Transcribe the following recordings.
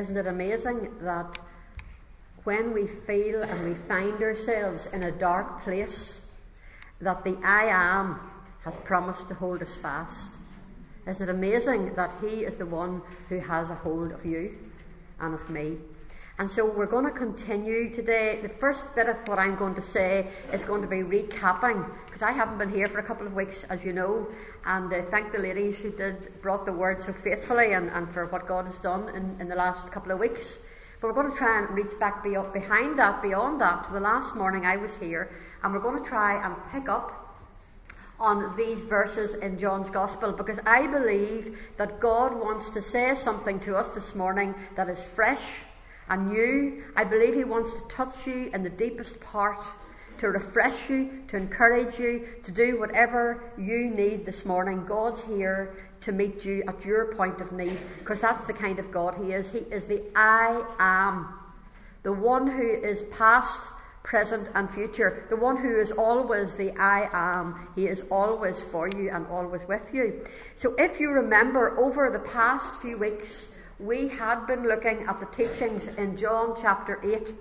Isn't it amazing that when we feel and we find ourselves in a dark place, that the I am has promised to hold us fast? Isn't it amazing that He is the one who has a hold of you and of me? And so we're going to continue today. The first bit of what I'm going to say is going to be recapping because I haven't been here for a couple of weeks, as you know, and uh, thank the ladies who did brought the word so faithfully and, and for what God has done in, in the last couple of weeks. But we're going to try and reach back beyond, behind that, beyond that, to the last morning I was here, and we're going to try and pick up on these verses in John's Gospel because I believe that God wants to say something to us this morning that is fresh and you. I believe He wants to touch you in the deepest part, to refresh you, to encourage you, to do whatever you need this morning. God's here to meet you at your point of need because that's the kind of God He is. He is the I am, the one who is past, present, and future, the one who is always the I am. He is always for you and always with you. So if you remember over the past few weeks, we had been looking at the teachings in John chapter 8.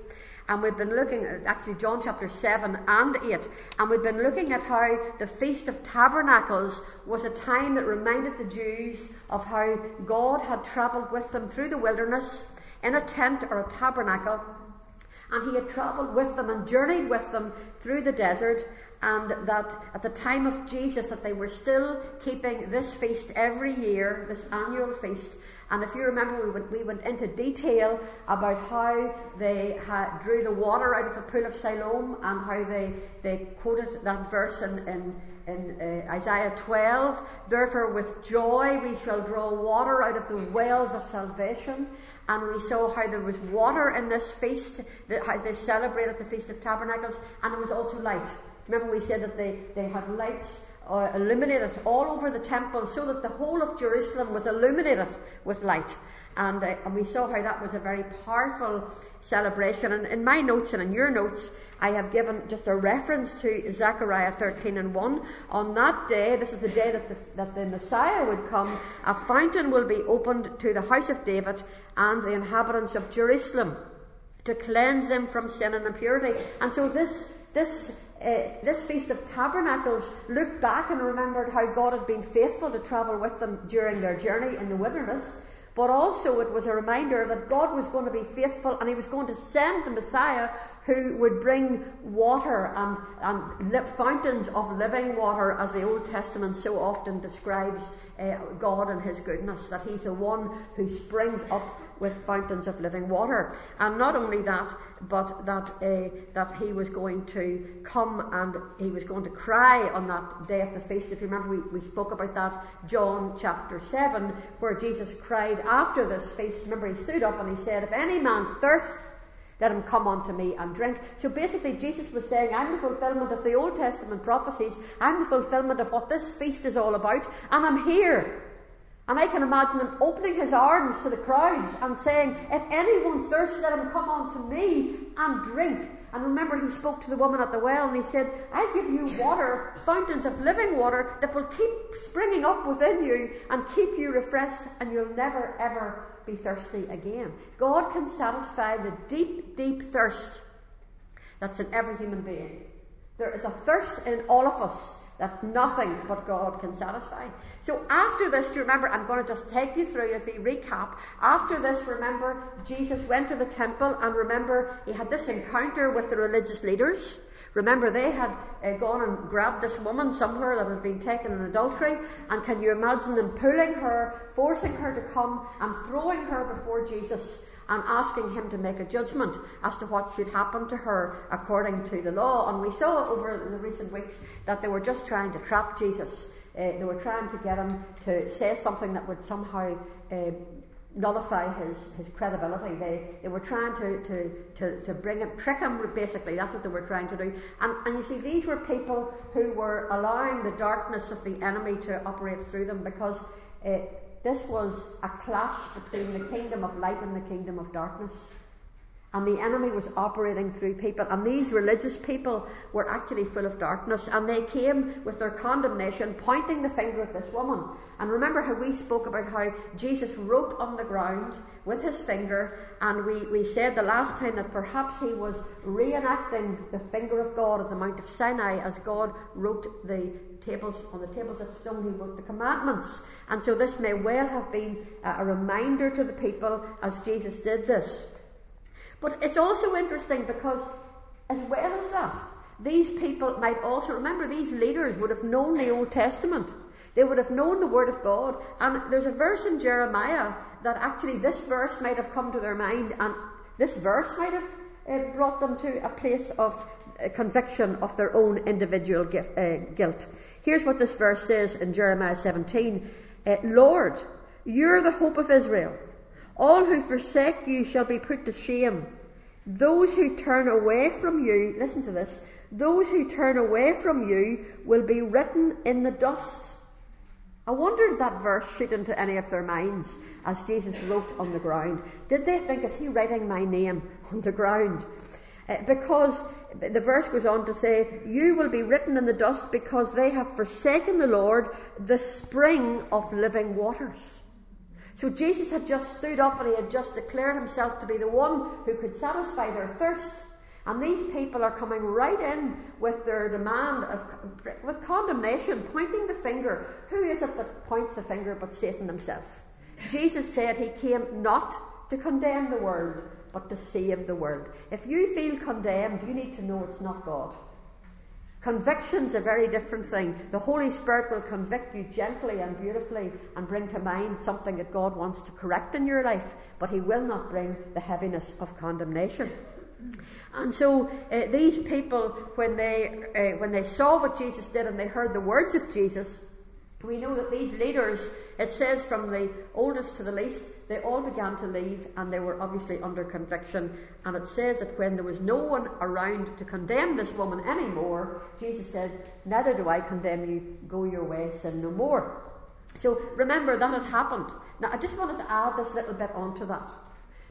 And we've been looking at actually John chapter 7 and 8. And we've been looking at how the Feast of Tabernacles was a time that reminded the Jews of how God had travelled with them through the wilderness in a tent or a tabernacle. And he had travelled with them and journeyed with them through the desert and that at the time of Jesus that they were still keeping this feast every year, this annual feast. And if you remember, we went, we went into detail about how they had, drew the water out of the pool of Siloam and how they, they quoted that verse in, in, in uh, Isaiah 12. Therefore, with joy we shall draw water out of the wells of salvation. And we saw how there was water in this feast, as they celebrated the Feast of Tabernacles, and there was also light. Remember, we said that they, they had lights uh, illuminated all over the temple so that the whole of Jerusalem was illuminated with light. And, uh, and we saw how that was a very powerful celebration. And in my notes and in your notes, I have given just a reference to Zechariah 13 and 1. On that day, this is the day that the, that the Messiah would come, a fountain will be opened to the house of David and the inhabitants of Jerusalem to cleanse them from sin and impurity. And so this, this uh, this Feast of Tabernacles looked back and remembered how God had been faithful to travel with them during their journey in the wilderness. But also, it was a reminder that God was going to be faithful and He was going to send the Messiah who would bring water and, and fountains of living water, as the Old Testament so often describes uh, God and His goodness, that He's the one who springs up with fountains of living water. And not only that, but that, uh, that he was going to come and he was going to cry on that day of the feast. If you remember, we, we spoke about that, John chapter 7, where Jesus cried after this feast. Remember, he stood up and he said, If any man thirst, let him come unto me and drink. So basically, Jesus was saying, I'm the fulfillment of the Old Testament prophecies. I'm the fulfillment of what this feast is all about. And I'm here. And I can imagine him opening his arms to the crowds and saying, If anyone thirsts, let him come unto me and drink. And remember, he spoke to the woman at the well and he said, I'll give you water, fountains of living water that will keep springing up within you and keep you refreshed, and you'll never ever be thirsty again. God can satisfy the deep, deep thirst that's in every human being. There is a thirst in all of us that nothing but God can satisfy. So after this, do you remember? I'm going to just take you through as we recap. After this, remember, Jesus went to the temple and remember, he had this encounter with the religious leaders. Remember, they had uh, gone and grabbed this woman somewhere that had been taken in adultery, and can you imagine them pulling her, forcing her to come, and throwing her before Jesus? And asking him to make a judgment as to what should happen to her according to the law. And we saw over the recent weeks that they were just trying to trap Jesus. Uh, they were trying to get him to say something that would somehow uh, nullify his, his credibility. They, they were trying to, to, to, to bring him, trick him, basically. That's what they were trying to do. And, and you see, these were people who were allowing the darkness of the enemy to operate through them because uh, this was a clash between the kingdom of light and the kingdom of darkness. And the enemy was operating through people. And these religious people were actually full of darkness. And they came with their condemnation, pointing the finger at this woman. And remember how we spoke about how Jesus wrote on the ground with his finger. And we, we said the last time that perhaps he was reenacting the finger of God at the Mount of Sinai as God wrote the tables on the tables of stone. He wrote the commandments. And so this may well have been a reminder to the people as Jesus did this. But it's also interesting because, as well as that, these people might also remember these leaders would have known the Old Testament. They would have known the Word of God. And there's a verse in Jeremiah that actually this verse might have come to their mind, and this verse might have uh, brought them to a place of uh, conviction of their own individual gift, uh, guilt. Here's what this verse says in Jeremiah 17 uh, Lord, you're the hope of Israel. All who forsake you shall be put to shame. Those who turn away from you, listen to this, those who turn away from you will be written in the dust. I wonder if that verse shoot into any of their minds as Jesus wrote on the ground. Did they think, is he writing my name on the ground? Uh, because the verse goes on to say, You will be written in the dust because they have forsaken the Lord, the spring of living waters. So Jesus had just stood up and he had just declared himself to be the one who could satisfy their thirst. And these people are coming right in with their demand of with condemnation, pointing the finger. Who is it that points the finger but Satan himself? Jesus said he came not to condemn the world, but to save the world. If you feel condemned, you need to know it's not God. Conviction's a very different thing. The Holy Spirit will convict you gently and beautifully and bring to mind something that God wants to correct in your life, but He will not bring the heaviness of condemnation. And so uh, these people, when they uh, when they saw what Jesus did and they heard the words of Jesus, we know that these leaders, it says from the oldest to the least, they all began to leave and they were obviously under conviction. And it says that when there was no one around to condemn this woman anymore, Jesus said, Neither do I condemn you, go your way, sin no more. So remember that had happened. Now I just wanted to add this little bit onto that.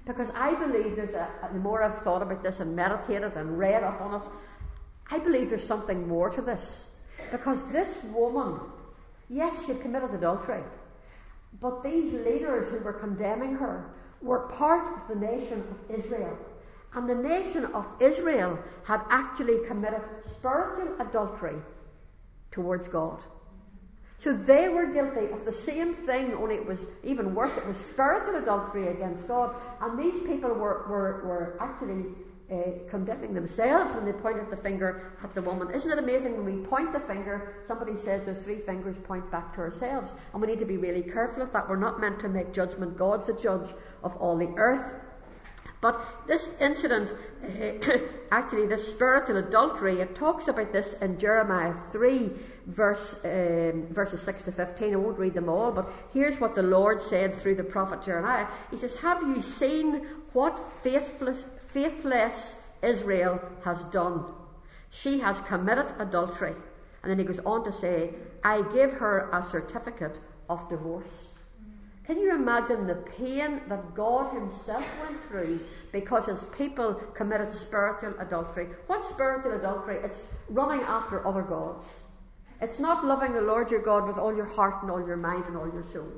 Because I believe there's a, the more I've thought about this and meditated and read up on it, I believe there's something more to this. Because this woman, yes, she had committed adultery. But these leaders who were condemning her were part of the nation of Israel. And the nation of Israel had actually committed spiritual adultery towards God. So they were guilty of the same thing, only it was even worse. It was spiritual adultery against God. And these people were, were, were actually uh, condemning themselves when they pointed the finger at the woman. Isn't it amazing when we point the finger, somebody says there's three fingers point back to ourselves? And we need to be really careful of that. We're not meant to make judgment. God's the judge of all the earth. But this incident, uh, actually, this spiritual adultery, it talks about this in Jeremiah 3, verse, um, verses 6 to 15. I won't read them all, but here's what the Lord said through the prophet Jeremiah. He says, Have you seen what faithless, faithless Israel has done. She has committed adultery. And then he goes on to say, I give her a certificate of divorce. Can you imagine the pain that God Himself went through because His people committed spiritual adultery? What's spiritual adultery? It's running after other gods. It's not loving the Lord your God with all your heart and all your mind and all your soul.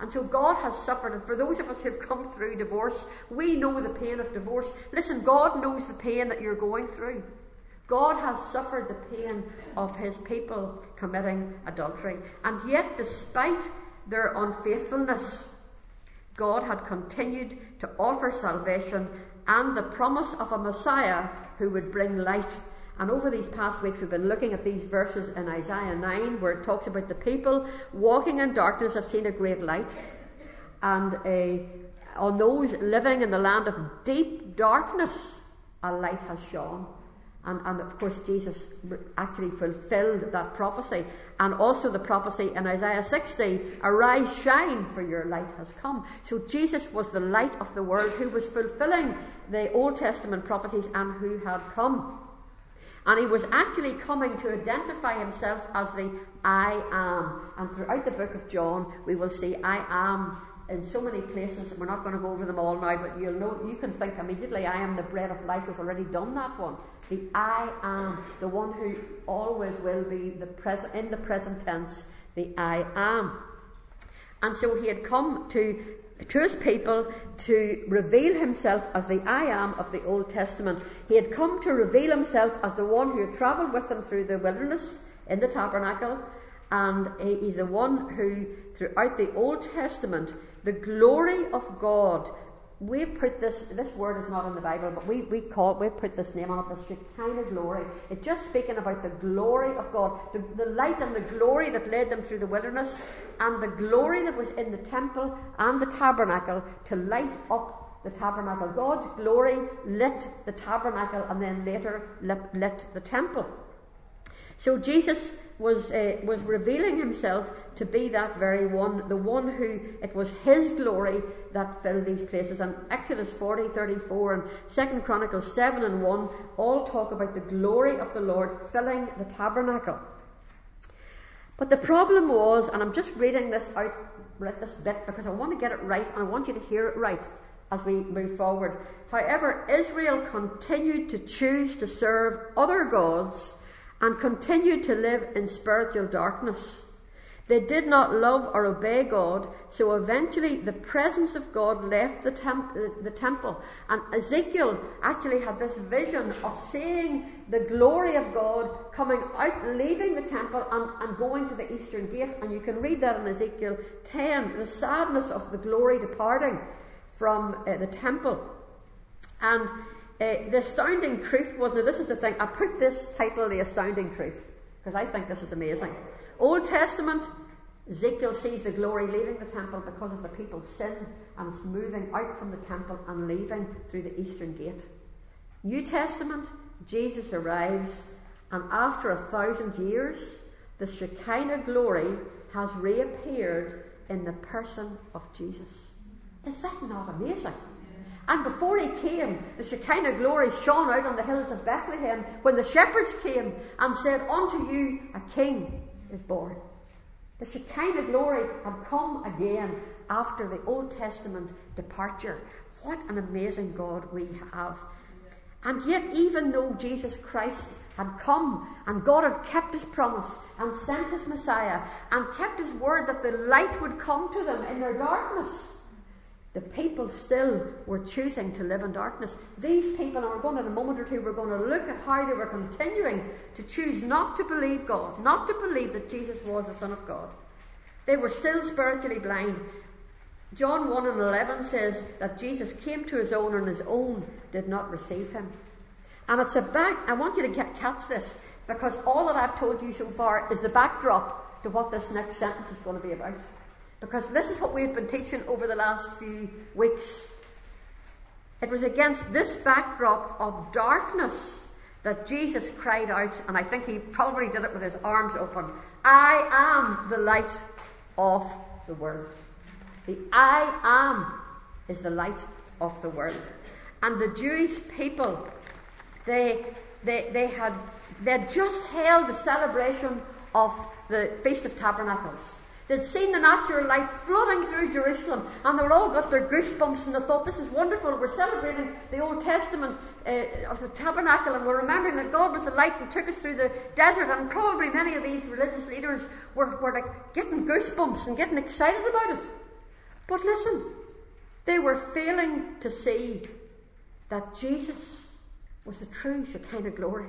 And so God has suffered, and for those of us who've come through divorce, we know the pain of divorce. Listen, God knows the pain that you're going through. God has suffered the pain of his people committing adultery. And yet, despite their unfaithfulness, God had continued to offer salvation and the promise of a Messiah who would bring light and over these past weeks, we've been looking at these verses in Isaiah 9 where it talks about the people walking in darkness have seen a great light. And uh, on those living in the land of deep darkness, a light has shone. And, and, of course, Jesus actually fulfilled that prophecy. And also the prophecy in Isaiah 60 Arise, shine, for your light has come. So Jesus was the light of the world who was fulfilling the Old Testament prophecies and who had come. And he was actually coming to identify himself as the I am. And throughout the book of John, we will see I am in so many places, we're not going to go over them all now, but you'll know, you can think immediately, I am the bread of life. We've already done that one. The I am, the one who always will be the in the present tense, the I am. And so he had come to to his people to reveal himself as the I am of the Old Testament. He had come to reveal himself as the one who had travelled with them through the wilderness in the tabernacle, and he's the one who, throughout the Old Testament, the glory of God we've put this, this word is not in the Bible, but we, we call it, we've put this name on it, the Shekinah glory. It's just speaking about the glory of God, the, the light and the glory that led them through the wilderness, and the glory that was in the temple and the tabernacle to light up the tabernacle. God's glory lit the tabernacle and then later lit, lit the temple. So Jesus was, uh, was revealing himself to be that very one, the one who it was his glory that filled these places. And Exodus 40, 34 and 2 Chronicles 7 and 1 all talk about the glory of the Lord filling the tabernacle. But the problem was, and I'm just reading this out, read this bit because I want to get it right and I want you to hear it right as we move forward. However, Israel continued to choose to serve other gods and continued to live in spiritual darkness. They did not love or obey God, so eventually the presence of God left the, temp- the temple. And Ezekiel actually had this vision of seeing the glory of God coming out, leaving the temple, and, and going to the eastern gate. And you can read that in Ezekiel 10 the sadness of the glory departing from uh, the temple. And uh, the astounding truth was now, this is the thing, I put this title, The Astounding Truth, because I think this is amazing. Old Testament, Ezekiel sees the glory leaving the temple because of the people's sin and it's moving out from the temple and leaving through the eastern gate. New Testament, Jesus arrives, and after a thousand years, the Shekinah glory has reappeared in the person of Jesus. Is that not amazing? And before he came, the Shekinah glory shone out on the hills of Bethlehem when the shepherds came and said, Unto you a king is born. The Shekinah glory had come again after the Old Testament departure. What an amazing God we have. And yet, even though Jesus Christ had come and God had kept his promise and sent his Messiah and kept his word that the light would come to them in their darkness, the people still were choosing to live in darkness. These people, and we're going in a moment or two, we're going to look at how they were continuing to choose not to believe God, not to believe that Jesus was the Son of God. They were still spiritually blind. John 1 and 11 says that Jesus came to his own and his own did not receive him. And it's a back, I want you to get, catch this because all that I've told you so far is the backdrop to what this next sentence is going to be about. Because this is what we've been teaching over the last few weeks. It was against this backdrop of darkness that Jesus cried out, and I think he probably did it with his arms open I am the light of the world. The I am is the light of the world. And the Jewish people, they, they, they, had, they had just held the celebration of the Feast of Tabernacles. They'd seen the natural light flooding through Jerusalem, and they were all got their goosebumps, and they thought, "This is wonderful. We're celebrating the Old Testament uh, of the tabernacle, and we're remembering that God was the light and took us through the desert." And probably many of these religious leaders were, were like getting goosebumps and getting excited about it. But listen, they were failing to see that Jesus was the true Shekinah glory.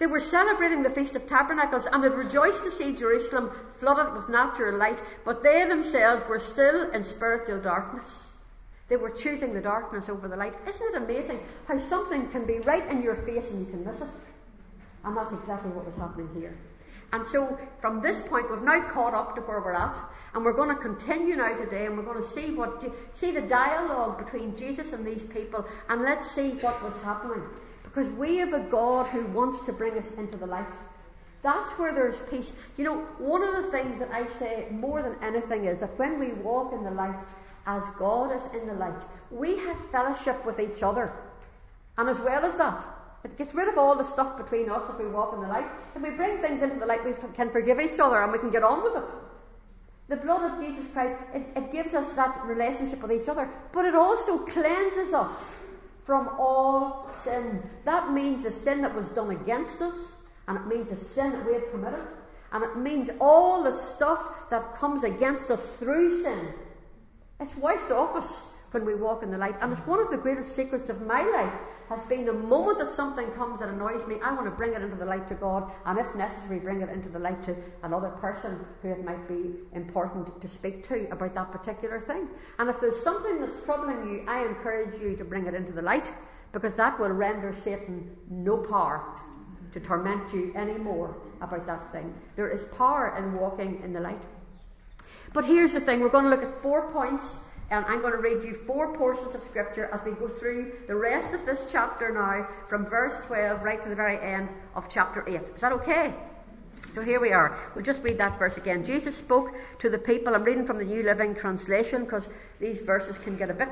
They were celebrating the Feast of Tabernacles and they rejoiced to see Jerusalem flooded with natural light, but they themselves were still in spiritual darkness. They were choosing the darkness over the light. Isn't it amazing how something can be right in your face and you can miss it? And that's exactly what was happening here. And so, from this point, we've now caught up to where we're at, and we're going to continue now today, and we're going to see what see the dialogue between Jesus and these people, and let's see what was happening. Because we have a God who wants to bring us into the light. That's where there's peace. You know, one of the things that I say more than anything is that when we walk in the light, as God is in the light, we have fellowship with each other. And as well as that, it gets rid of all the stuff between us if we walk in the light. If we bring things into the light, we can forgive each other and we can get on with it. The blood of Jesus Christ, it, it gives us that relationship with each other, but it also cleanses us from all sin. That means the sin that was done against us, and it means the sin that we have committed, and it means all the stuff that comes against us through sin. It's wiped off us when we walk in the light. And it's one of the greatest secrets of my life has been the moment that something comes that annoys me, I want to bring it into the light to God, and if necessary, bring it into the light to another person who it might be important to speak to about that particular thing. And if there's something that's troubling you, I encourage you to bring it into the light, because that will render Satan no power to torment you anymore about that thing. There is power in walking in the light. But here's the thing we're going to look at four points and I'm going to read you four portions of Scripture as we go through the rest of this chapter now, from verse 12 right to the very end of chapter 8. Is that okay? So here we are. We'll just read that verse again. Jesus spoke to the people. I'm reading from the New Living Translation because these verses can get a bit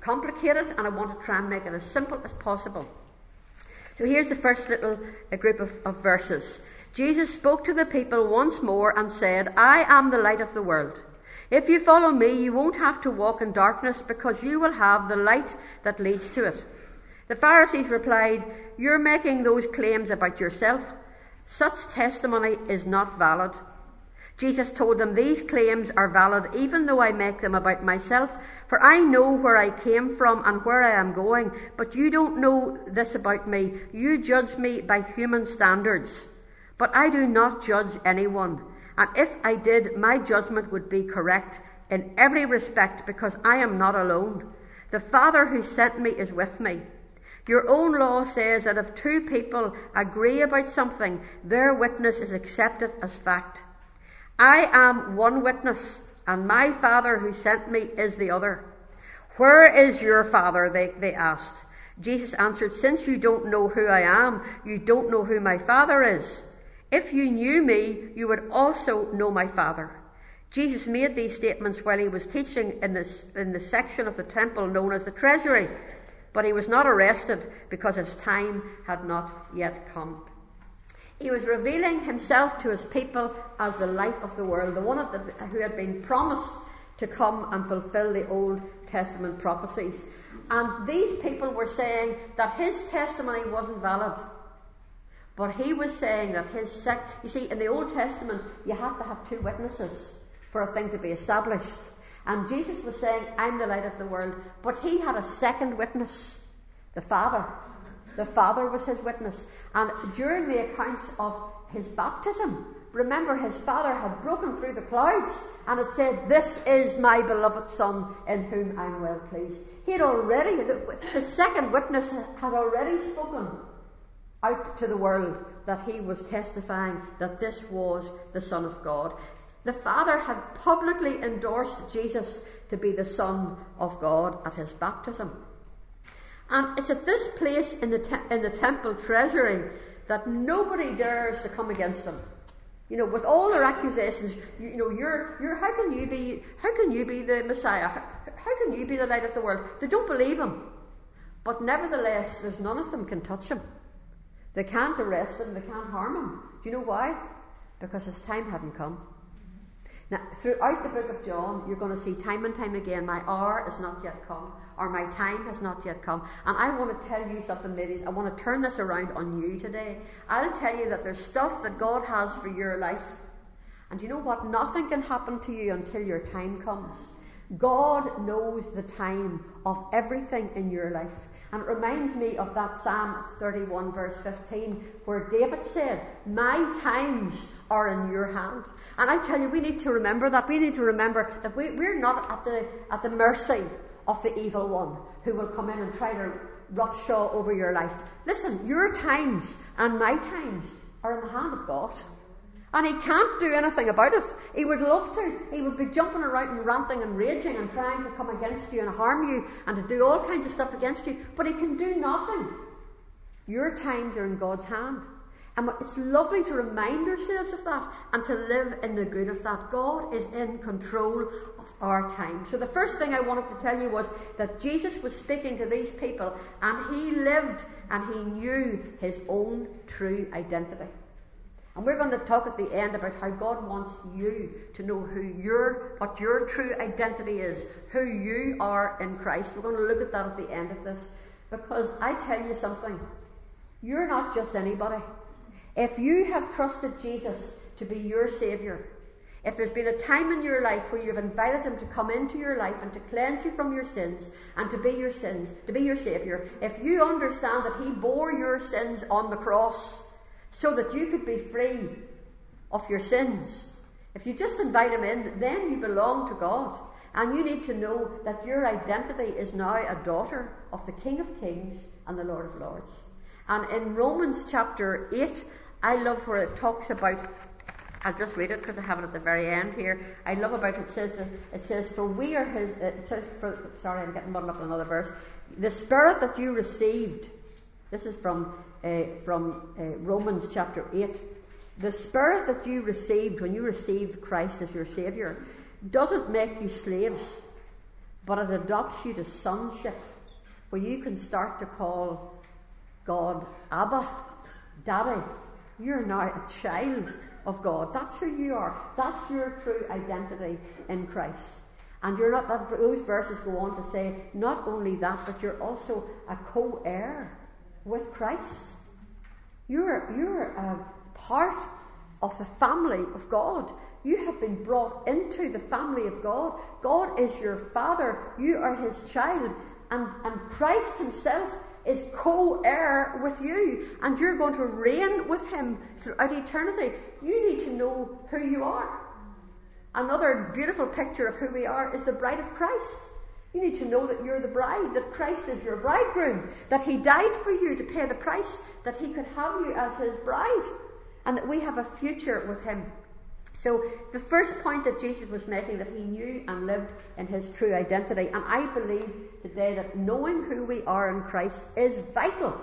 complicated, and I want to try and make it as simple as possible. So here's the first little uh, group of, of verses. Jesus spoke to the people once more and said, I am the light of the world. If you follow me, you won't have to walk in darkness because you will have the light that leads to it. The Pharisees replied, You're making those claims about yourself. Such testimony is not valid. Jesus told them, These claims are valid even though I make them about myself, for I know where I came from and where I am going, but you don't know this about me. You judge me by human standards. But I do not judge anyone. And if I did, my judgment would be correct in every respect because I am not alone. The Father who sent me is with me. Your own law says that if two people agree about something, their witness is accepted as fact. I am one witness, and my Father who sent me is the other. Where is your Father? They, they asked. Jesus answered, Since you don't know who I am, you don't know who my Father is. If you knew me, you would also know my Father. Jesus made these statements while he was teaching in, this, in the section of the temple known as the treasury, but he was not arrested because his time had not yet come. He was revealing himself to his people as the light of the world, the one who had been promised to come and fulfill the Old Testament prophecies. And these people were saying that his testimony wasn't valid. But he was saying that his sect, you see, in the Old Testament, you had to have two witnesses for a thing to be established. And Jesus was saying, I'm the light of the world. But he had a second witness, the Father. The Father was his witness. And during the accounts of his baptism, remember his Father had broken through the clouds and had said, This is my beloved Son in whom I'm well pleased. He had already, the, the second witness had already spoken out to the world that he was testifying that this was the Son of God. The Father had publicly endorsed Jesus to be the Son of God at his baptism. And it's at this place in the, te- in the temple treasury that nobody dares to come against them. You know, with all their accusations, you, you, know, you're, you're, how can you be, how can you be the Messiah? How, how can you be the light of the world? They don't believe him. But nevertheless, there's none of them can touch him. They can't arrest him, they can't harm him. Do you know why? Because his time hadn't come. Now, throughout the book of John, you're going to see time and time again, my hour is not yet come, or my time has not yet come. And I want to tell you something, ladies. I want to turn this around on you today. I'll tell you that there's stuff that God has for your life. And you know what? Nothing can happen to you until your time comes. God knows the time of everything in your life. And it reminds me of that Psalm 31, verse 15, where David said, My times are in your hand. And I tell you, we need to remember that. We need to remember that we, we're not at the, at the mercy of the evil one who will come in and try to roughshod over your life. Listen, your times and my times are in the hand of God. And he can't do anything about it. He would love to. He would be jumping around and ranting and raging and trying to come against you and harm you and to do all kinds of stuff against you. But he can do nothing. Your times are in God's hand. And it's lovely to remind ourselves of that and to live in the good of that. God is in control of our time. So the first thing I wanted to tell you was that Jesus was speaking to these people and he lived and he knew his own true identity. And we're going to talk at the end about how God wants you to know who your what your true identity is, who you are in Christ. We're going to look at that at the end of this. Because I tell you something, you're not just anybody. If you have trusted Jesus to be your Saviour, if there's been a time in your life where you've invited him to come into your life and to cleanse you from your sins and to be your sins, to be your Saviour, if you understand that he bore your sins on the cross so that you could be free of your sins, if you just invite him in, then you belong to God. And you need to know that your identity is now a daughter of the King of Kings and the Lord of Lords. And in Romans chapter 8, I love where it talks about I'll just read it because I have it at the very end here. I love about it. It says, it says, for we are his, it says, for, sorry, I'm getting muddled up in another verse. The spirit that you received, this is from, uh, from uh, Romans chapter 8. The spirit that you received when you received Christ as your Saviour doesn't make you slaves, but it adopts you to sonship, where you can start to call God Abba, Daddy. You're now a child of God. That's who you are. That's your true identity in Christ. And you're not that those verses go on to say not only that, but you're also a co-heir with Christ. You're you're a part of the family of God. You have been brought into the family of God. God is your father. You are his child. And, and Christ himself is co heir with you, and you're going to reign with him throughout eternity. You need to know who you are. Another beautiful picture of who we are is the bride of Christ. You need to know that you're the bride, that Christ is your bridegroom, that he died for you to pay the price, that he could have you as his bride, and that we have a future with him. So, the first point that Jesus was making that he knew and lived in his true identity. And I believe today that knowing who we are in Christ is vital.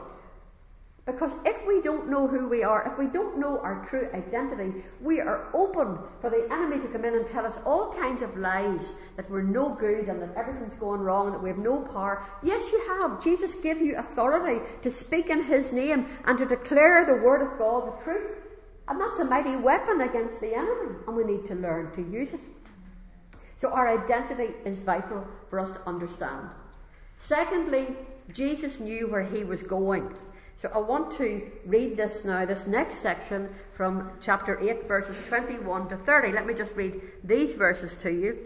Because if we don't know who we are, if we don't know our true identity, we are open for the enemy to come in and tell us all kinds of lies that we're no good and that everything's going wrong and that we have no power. Yes, you have. Jesus gave you authority to speak in his name and to declare the word of God, the truth. And that's a mighty weapon against the enemy, and we need to learn to use it. So, our identity is vital for us to understand. Secondly, Jesus knew where he was going. So, I want to read this now, this next section from chapter 8, verses 21 to 30. Let me just read these verses to you.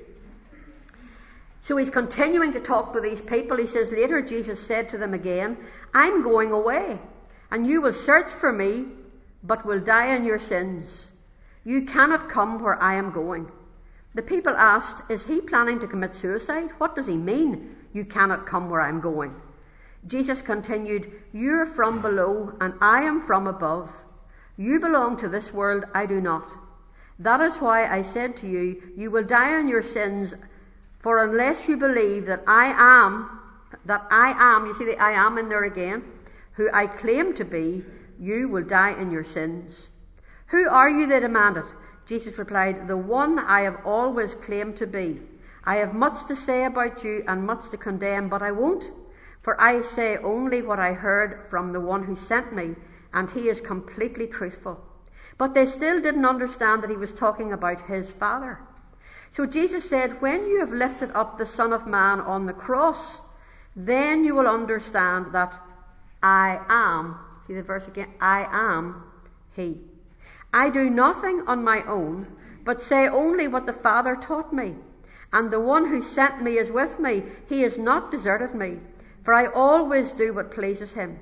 So, he's continuing to talk with these people. He says, Later, Jesus said to them again, I'm going away, and you will search for me but will die in your sins. You cannot come where I am going. The people asked, Is he planning to commit suicide? What does he mean, You cannot come where I am going? Jesus continued, You are from below, and I am from above. You belong to this world, I do not. That is why I said to you, You will die in your sins, for unless you believe that I am, that I am, you see the I am in there again, who I claim to be, you will die in your sins. Who are you? They demanded. Jesus replied, The one I have always claimed to be. I have much to say about you and much to condemn, but I won't. For I say only what I heard from the one who sent me, and he is completely truthful. But they still didn't understand that he was talking about his Father. So Jesus said, When you have lifted up the Son of Man on the cross, then you will understand that I am See the verse again? I am He. I do nothing on my own, but say only what the Father taught me. And the one who sent me is with me. He has not deserted me, for I always do what pleases him.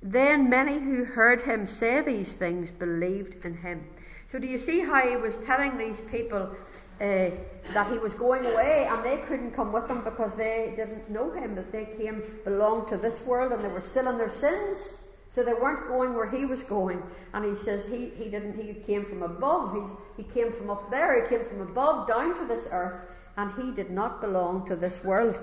Then many who heard him say these things believed in him. So, do you see how he was telling these people uh, that he was going away and they couldn't come with him because they didn't know him, that they came, belonged to this world and they were still in their sins? So they weren't going where he was going. And he says he, he didn't, he came from above. He, he came from up there. He came from above down to this earth. And he did not belong to this world.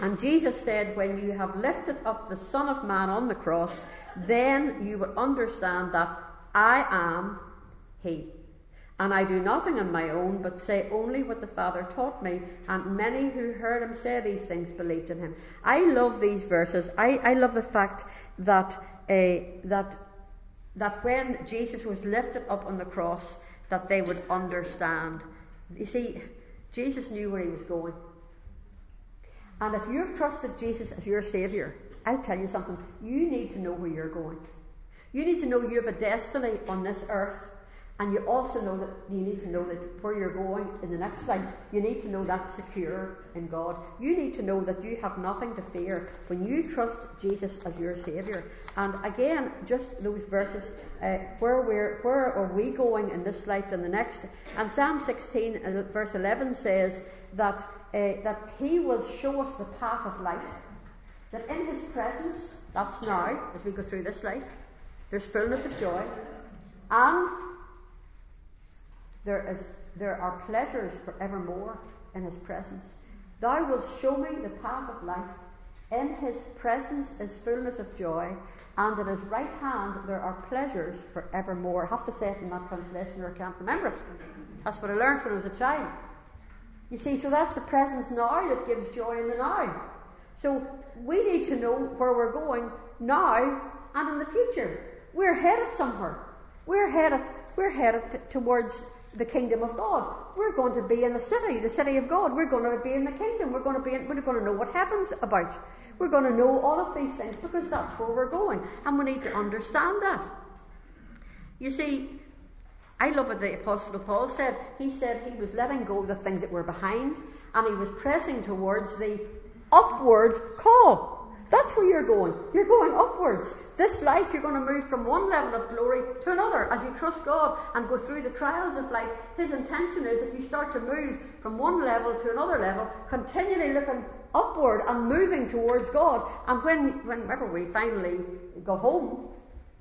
And Jesus said, When you have lifted up the Son of Man on the cross, then you will understand that I am He. And I do nothing on my own, but say only what the Father taught me. And many who heard him say these things believed in him. I love these verses. I, I love the fact that, uh, that that when Jesus was lifted up on the cross, that they would understand. You see, Jesus knew where he was going. And if you've trusted Jesus as your Saviour, I'll tell you something. You need to know where you're going. You need to know you have a destiny on this earth and you also know that you need to know that where you're going in the next life, you need to know that's secure in God. You need to know that you have nothing to fear when you trust Jesus as your Saviour. And again, just those verses, uh, where, we're, where are we going in this life and the next? And Psalm 16, uh, verse 11 says that, uh, that He will show us the path of life, that in His presence, that's now, as we go through this life, there's fullness of joy. And there, is, there are pleasures forevermore in his presence. Thou wilt show me the path of life. In his presence is fullness of joy, and at his right hand there are pleasures forevermore. I have to say it in that translation or I can't remember it. That's what I learned when I was a child. You see, so that's the presence now that gives joy in the now. So we need to know where we're going now and in the future. We're headed somewhere. We're headed, we're headed t- towards the kingdom of God. We're going to be in the city, the city of God. We're going to be in the kingdom. We're going to be in, we're going to know what heaven's about. We're going to know all of these things because that's where we're going. And we need to understand that. You see, I love what the Apostle Paul said. He said he was letting go of the things that were behind and he was pressing towards the upward call. That's where you're going. You're going upwards. This life, you're going to move from one level of glory to another as you trust God and go through the trials of life. His intention is that you start to move from one level to another level, continually looking upward and moving towards God. And when, whenever we finally go home,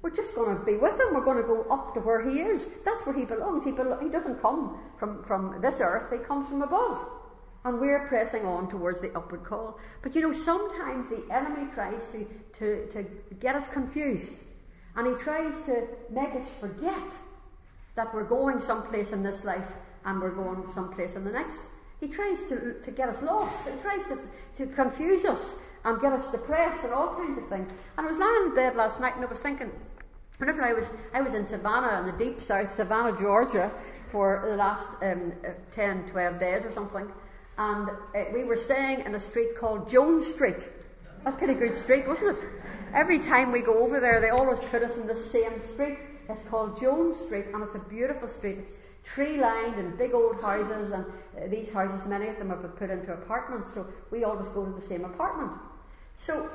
we're just going to be with him. We're going to go up to where he is. That's where he belongs. He, he doesn't come from, from this earth, he comes from above. And we're pressing on towards the upward call. But you know, sometimes the enemy tries to, to, to get us confused. And he tries to make us forget that we're going someplace in this life and we're going someplace in the next. He tries to, to get us lost. He tries to, to confuse us and get us depressed and all kinds of things. And I was lying in bed last night and I was thinking, whenever I was, I was in Savannah, in the deep south, Savannah, Georgia, for the last um, uh, 10, 12 days or something and uh, we were staying in a street called Jones Street. A pretty good street, wasn't it? Every time we go over there, they always put us in the same street. It's called Jones Street, and it's a beautiful street. It's tree lined and big old houses, and uh, these houses, many of them have been put into apartments, so we always go to the same apartment. So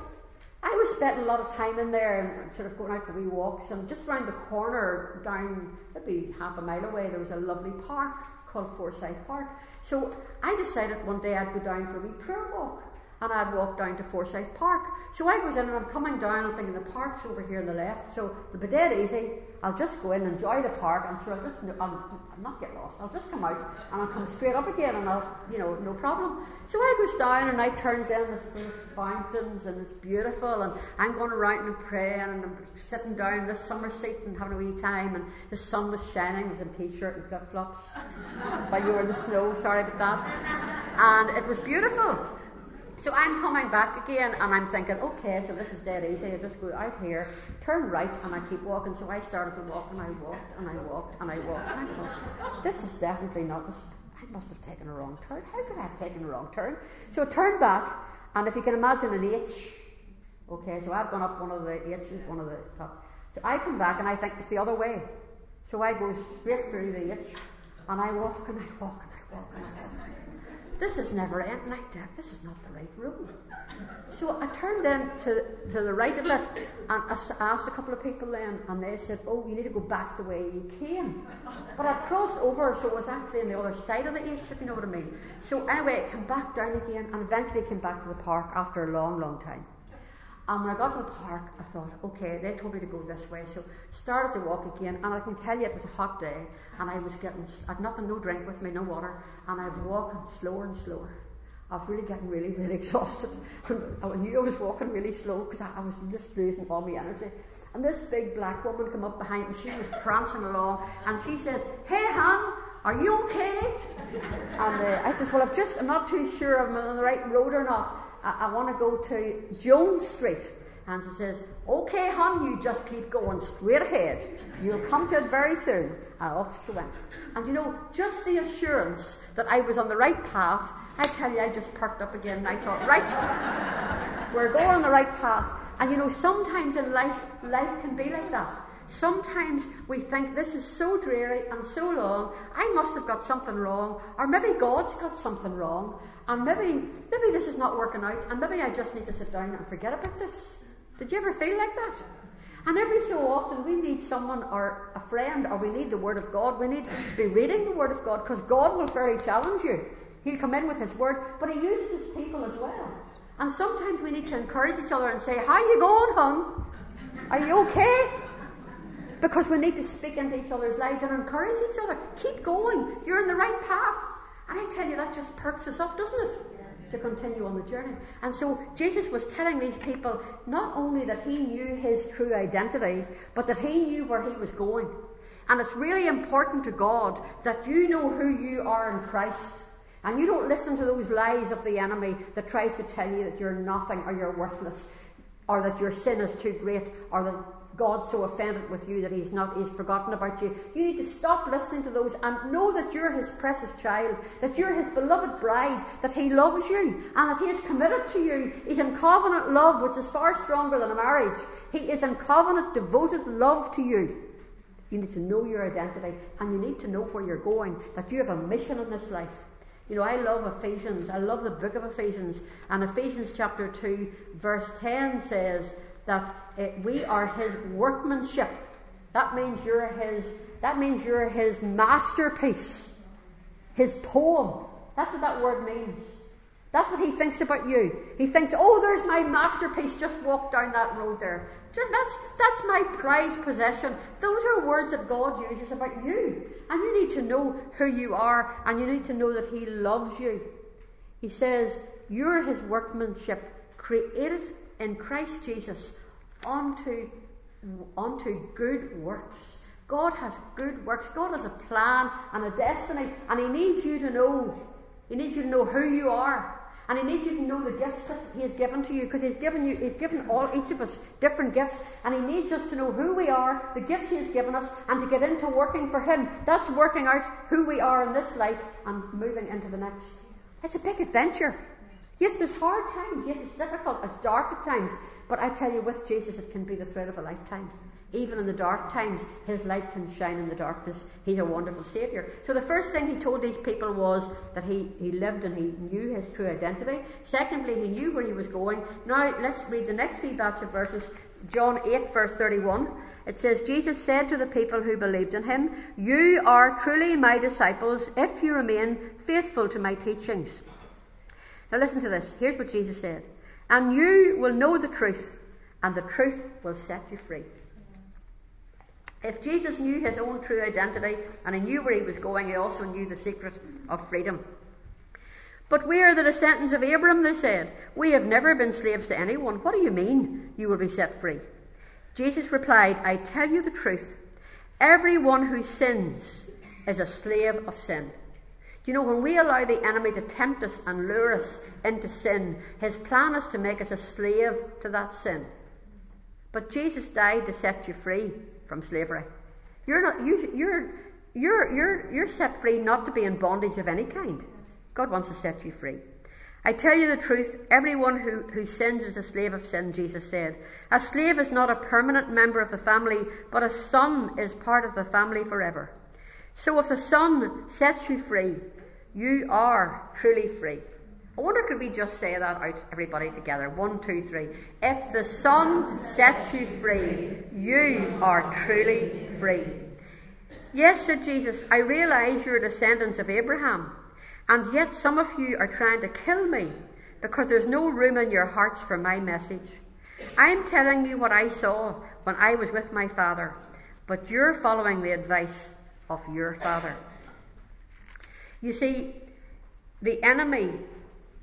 I was spending a lot of time in there and sort of going out for wee walks, and just round the corner, down maybe half a mile away, there was a lovely park called Forsyth Park. So I decided one day I'd go down for a wee prayer walk and I'd walk down to Forsyth Park. So I goes in and I'm coming down, I'm thinking the park's over here on the left, so it'll be dead easy. Eh, I'll just go in and enjoy the park and so I'll just, I'll, I'll not get lost. I'll just come out and I'll come straight up again and I'll, you know, no problem. So I goes down and I turns in, there's fountains and it's beautiful and I'm going around and praying and I'm sitting down in this summer seat and having a wee time and the sun was shining with a t-shirt and flip-flops while you were in the snow, sorry about that. And it was beautiful. So I'm coming back again and I'm thinking, okay, so this is dead easy. I just go out here, turn right, and I keep walking. So I started to walk and I walked and I walked and I walked. And I thought, this is definitely not this. I must have taken a wrong turn. How could I have taken a wrong turn? So I turned back, and if you can imagine an H, okay, so I've gone up one of the H's, one of the top. So I come back and I think it's the other way. So I go straight through the H, and I walk and I walk and I walk and I walk. This is never ending like that. This is not the right road. So I turned then to, to the right of it and I asked a couple of people then, and they said, Oh, you need to go back the way you came. But I'd crossed over, so it was actually on the other side of the east, if you know what I mean. So anyway, I came back down again and eventually came back to the park after a long, long time. And when I got to the park, I thought, okay, they told me to go this way. So started to walk again, and I can tell you it was a hot day, and I was getting, I had nothing, no drink with me, no water, and I was walking slower and slower. I was really getting really, really exhausted. I knew I was walking really slow because I, I, was just losing all my energy. And this big black woman came up behind me, she was prancing along, and she says, Hey, hon, are you okay? And uh, I says, Well, I've just, I'm not too sure if I'm on the right road or not. I, I want to go to Jones Street. And she says, Okay, hon, you just keep going straight ahead. You'll come to it very soon. And off she went. And you know, just the assurance that I was on the right path, I tell you, I just perked up again and I thought, right, we're going on the right path. And you know, sometimes in life, life can be like that. Sometimes we think this is so dreary and so long, I must have got something wrong, or maybe God's got something wrong, and maybe maybe this is not working out, and maybe I just need to sit down and forget about this. Did you ever feel like that? And every so often we need someone or a friend or we need the Word of God. We need to be reading the Word of God because God will fairly challenge you. He'll come in with His Word, but He uses His people as well. And sometimes we need to encourage each other and say, How you going, hon? Are you okay? Because we need to speak into each other's lives and encourage each other. Keep going. You're in the right path. And I tell you, that just perks us up, doesn't it? To continue on the journey. And so Jesus was telling these people not only that he knew his true identity, but that he knew where he was going. And it's really important to God that you know who you are in Christ. And you don't listen to those lies of the enemy that tries to tell you that you're nothing or you're worthless or that your sin is too great or that God's so offended with you that He's not, He's forgotten about you. You need to stop listening to those and know that you're His precious child, that you're His beloved bride, that He loves you, and that He is committed to you. He's in covenant love, which is far stronger than a marriage. He is in covenant, devoted love to you. You need to know your identity, and you need to know where you're going, that you have a mission in this life. You know, I love Ephesians. I love the book of Ephesians. And Ephesians chapter 2, verse 10 says, that uh, we are his workmanship. That means you're his that means you're his masterpiece. His poem. That's what that word means. That's what he thinks about you. He thinks, oh, there's my masterpiece. Just walk down that road there. Just that's that's my prized possession. Those are words that God uses about you. And you need to know who you are, and you need to know that He loves you. He says, You're His workmanship, created in Christ Jesus onto, unto good works. God has good works. God has a plan and a destiny, and He needs you to know. He needs you to know who you are. And he needs you to know the gifts that he has given to you, because he's given you, he's given all each of us different gifts, and he needs us to know who we are, the gifts he has given us, and to get into working for him. That's working out who we are in this life and moving into the next. It's a big adventure. Yes, there's hard times. Yes, it's difficult. It's dark at times. But I tell you, with Jesus, it can be the thread of a lifetime. Even in the dark times, his light can shine in the darkness. He's a wonderful Saviour. So the first thing he told these people was that he, he lived and he knew his true identity. Secondly, he knew where he was going. Now let's read the next few batch of verses. John 8, verse 31. It says, Jesus said to the people who believed in him, You are truly my disciples if you remain faithful to my teachings. Now listen to this. Here's what Jesus said. And you will know the truth, and the truth will set you free. If Jesus knew his own true identity and he knew where he was going, he also knew the secret of freedom. But we are the descendants of Abraham, they said. We have never been slaves to anyone. What do you mean you will be set free? Jesus replied, I tell you the truth. Everyone who sins is a slave of sin. You know, when we allow the enemy to tempt us and lure us into sin, his plan is to make us a slave to that sin. But Jesus died to set you free from slavery. You're not you you're you're you're you're set free not to be in bondage of any kind. God wants to set you free. I tell you the truth, everyone who, who sins is a slave of sin, Jesus said. A slave is not a permanent member of the family, but a son is part of the family forever. So if the Son sets you free, you are truly free. I wonder could we just say that out, everybody together? One, two, three. If the Son sets you free, you are truly free. Yes, said Jesus, I realize you're descendants of Abraham, and yet some of you are trying to kill me because there's no room in your hearts for my message. I'm telling you what I saw when I was with my father, but you're following the advice of your Father. You see, the enemy,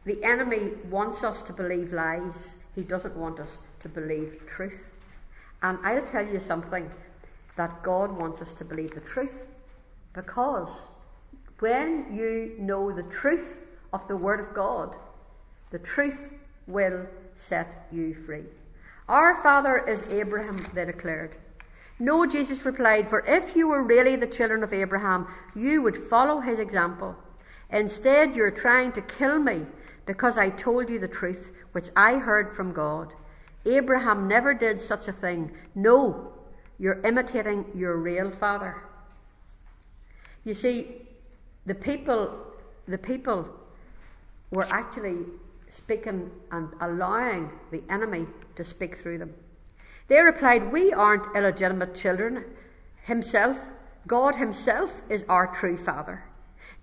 the enemy wants us to believe lies. He doesn't want us to believe truth. And I'll tell you something that God wants us to believe the truth. Because when you know the truth of the Word of God, the truth will set you free. Our father is Abraham, they declared. No, Jesus replied, for if you were really the children of Abraham, you would follow his example. Instead, you're trying to kill me because I told you the truth, which I heard from God. Abraham never did such a thing. No, you're imitating your real father. You see, the people, the people were actually speaking and allowing the enemy to speak through them. They replied, We aren't illegitimate children. Himself, God Himself, is our true Father.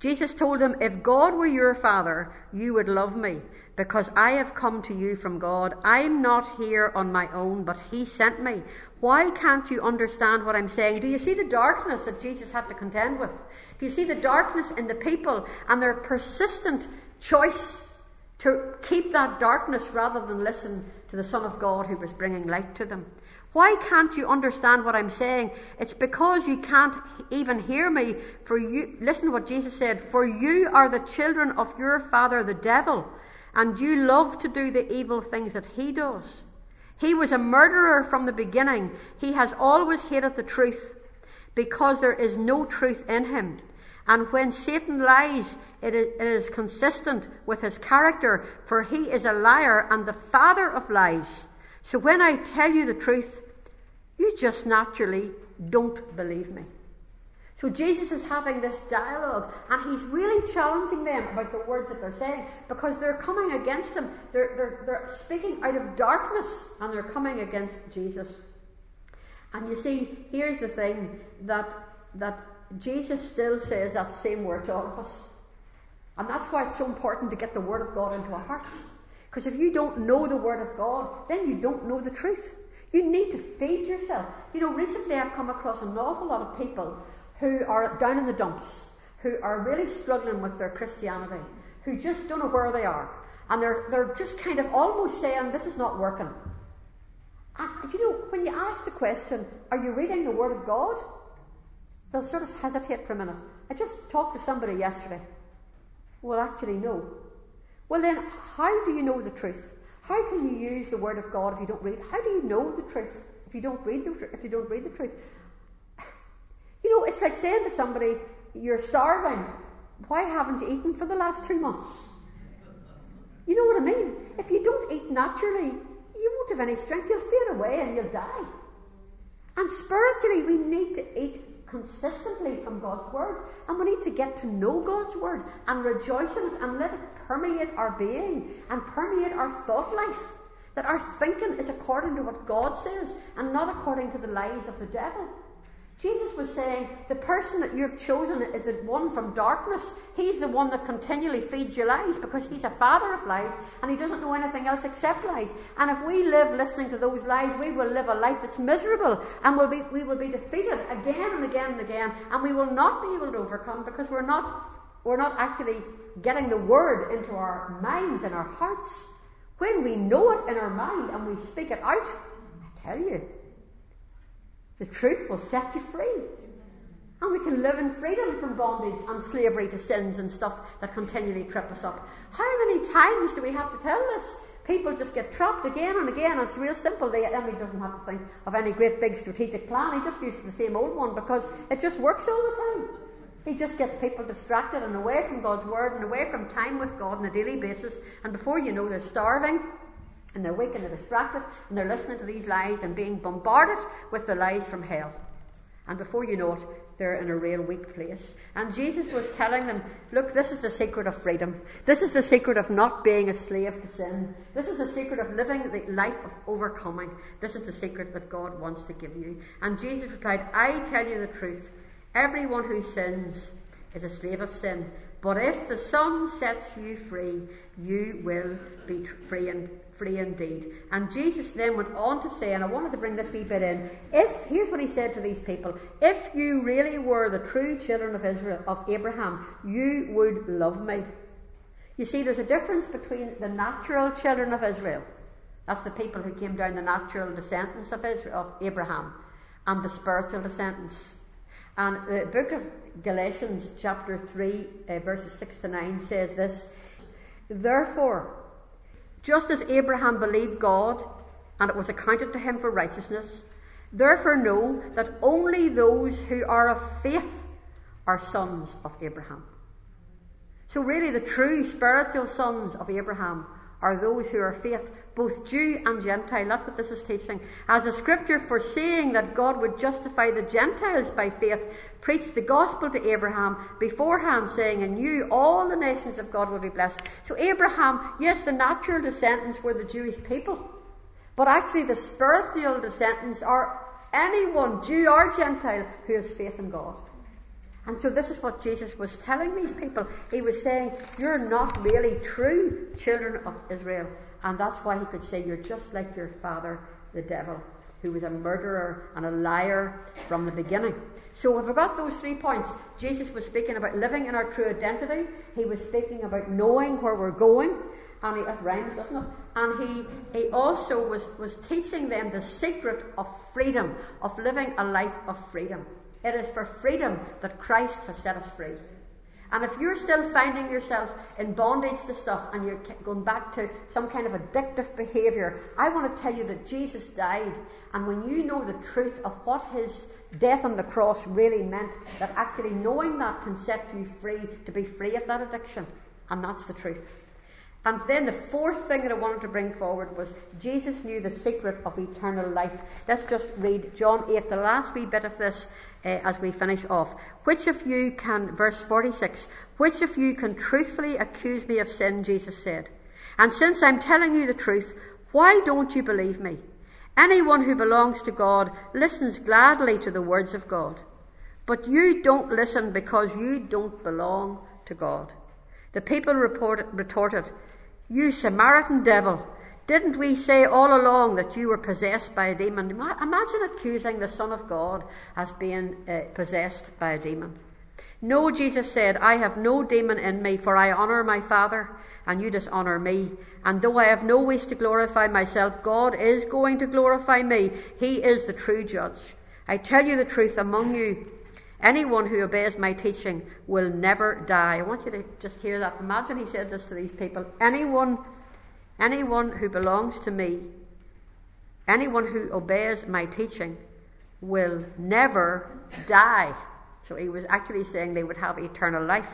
Jesus told them, If God were your Father, you would love me, because I have come to you from God. I'm not here on my own, but He sent me. Why can't you understand what I'm saying? Do you see the darkness that Jesus had to contend with? Do you see the darkness in the people and their persistent choice to keep that darkness rather than listen to the Son of God who was bringing light to them? Why can't you understand what I'm saying? It's because you can't even hear me. For you, listen to what Jesus said. For you are the children of your father, the devil, and you love to do the evil things that he does. He was a murderer from the beginning. He has always hated the truth because there is no truth in him. And when Satan lies, it is consistent with his character, for he is a liar and the father of lies. So when I tell you the truth, you just naturally don't believe me. So Jesus is having this dialogue and he's really challenging them about the words that they're saying because they're coming against him. They're, they're, they're speaking out of darkness and they're coming against Jesus. And you see, here's the thing that, that Jesus still says that same word to all of us. And that's why it's so important to get the Word of God into our hearts. Because if you don't know the Word of God, then you don't know the truth. You need to feed yourself. You know, recently I've come across an awful lot of people who are down in the dumps, who are really struggling with their Christianity, who just don't know where they are. And they're, they're just kind of almost saying, This is not working. And you know, when you ask the question, Are you reading the Word of God? They'll sort of hesitate for a minute. I just talked to somebody yesterday. Well, actually, no. Well, then, how do you know the truth? How can you use the word of God if you don't read? How do you know the truth if you don't read the if you don't read the truth? You know, it's like saying to somebody, "You're starving. Why haven't you eaten for the last two months?" You know what I mean? If you don't eat naturally, you won't have any strength. You'll fade away and you'll die. And spiritually, we need to eat consistently from God's Word. And we need to get to know God's Word and rejoice in it and let it permeate our being and permeate our thought life. That our thinking is according to what God says and not according to the lies of the devil. Jesus was saying, the person that you've chosen is the one from darkness. He's the one that continually feeds you lies because he's a father of lies and he doesn't know anything else except lies. And if we live listening to those lies, we will live a life that's miserable and we'll be, we will be defeated again and again and again and we will not be able to overcome because we're not, we're not actually getting the word into our minds and our hearts. When we know it in our mind and we speak it out, I tell you, the truth will set you free. And we can live in freedom from bondage and slavery to sins and stuff that continually trip us up. How many times do we have to tell this? People just get trapped again and again, and it's real simple. The enemy doesn't have to think of any great big strategic plan. He just uses the same old one because it just works all the time. He just gets people distracted and away from God's word and away from time with God on a daily basis. And before you know, they're starving and they're weak and they're distracted and they're listening to these lies and being bombarded with the lies from hell. And before you know it, they're in a real weak place. And Jesus was telling them, look, this is the secret of freedom. This is the secret of not being a slave to sin. This is the secret of living the life of overcoming. This is the secret that God wants to give you. And Jesus replied, I tell you the truth. Everyone who sins is a slave of sin. But if the Son sets you free, you will be free free indeed. And Jesus then went on to say, and I wanted to bring this wee bit in, if, here's what he said to these people, if you really were the true children of Israel, of Abraham, you would love me. You see, there's a difference between the natural children of Israel, that's the people who came down the natural descendants of Israel, of Abraham, and the spiritual descendants. And the book of Galatians, chapter 3, uh, verses 6 to 9, says this Therefore, just as Abraham believed God, and it was accounted to him for righteousness. Therefore, know that only those who are of faith are sons of Abraham. So, really, the true spiritual sons of Abraham are those who are faith, both Jew and Gentile. That's what this is teaching. As the scripture foreseeing that God would justify the Gentiles by faith, preached the gospel to Abraham beforehand, saying, In you all the nations of God will be blessed. So, Abraham, yes, the natural descendants were the Jewish people, but actually, the spiritual descendants are anyone, Jew or Gentile, who has faith in God. And so, this is what Jesus was telling these people. He was saying, You're not really true children of Israel. And that's why he could say, You're just like your father, the devil, who was a murderer and a liar from the beginning. So, if we got those three points, Jesus was speaking about living in our true identity, he was speaking about knowing where we're going, and he, that rhymes, doesn't it? And he, he also was, was teaching them the secret of freedom, of living a life of freedom. It is for freedom that Christ has set us free. And if you're still finding yourself in bondage to stuff and you're going back to some kind of addictive behaviour, I want to tell you that Jesus died. And when you know the truth of what his death on the cross really meant, that actually knowing that can set you free to be free of that addiction. And that's the truth. And then the fourth thing that I wanted to bring forward was Jesus knew the secret of eternal life. Let's just read John 8, the last wee bit of this uh, as we finish off. Which of you can, verse 46, which of you can truthfully accuse me of sin? Jesus said. And since I'm telling you the truth, why don't you believe me? Anyone who belongs to God listens gladly to the words of God. But you don't listen because you don't belong to God. The people reported, retorted, You Samaritan devil, didn't we say all along that you were possessed by a demon? Imagine accusing the Son of God as being uh, possessed by a demon. No, Jesus said, I have no demon in me, for I honour my Father, and you dishonour me. And though I have no wish to glorify myself, God is going to glorify me. He is the true judge. I tell you the truth among you. Anyone who obeys my teaching will never die. I want you to just hear that. Imagine he said this to these people. Anyone Anyone who belongs to me, anyone who obeys my teaching, will never die. So he was actually saying they would have eternal life.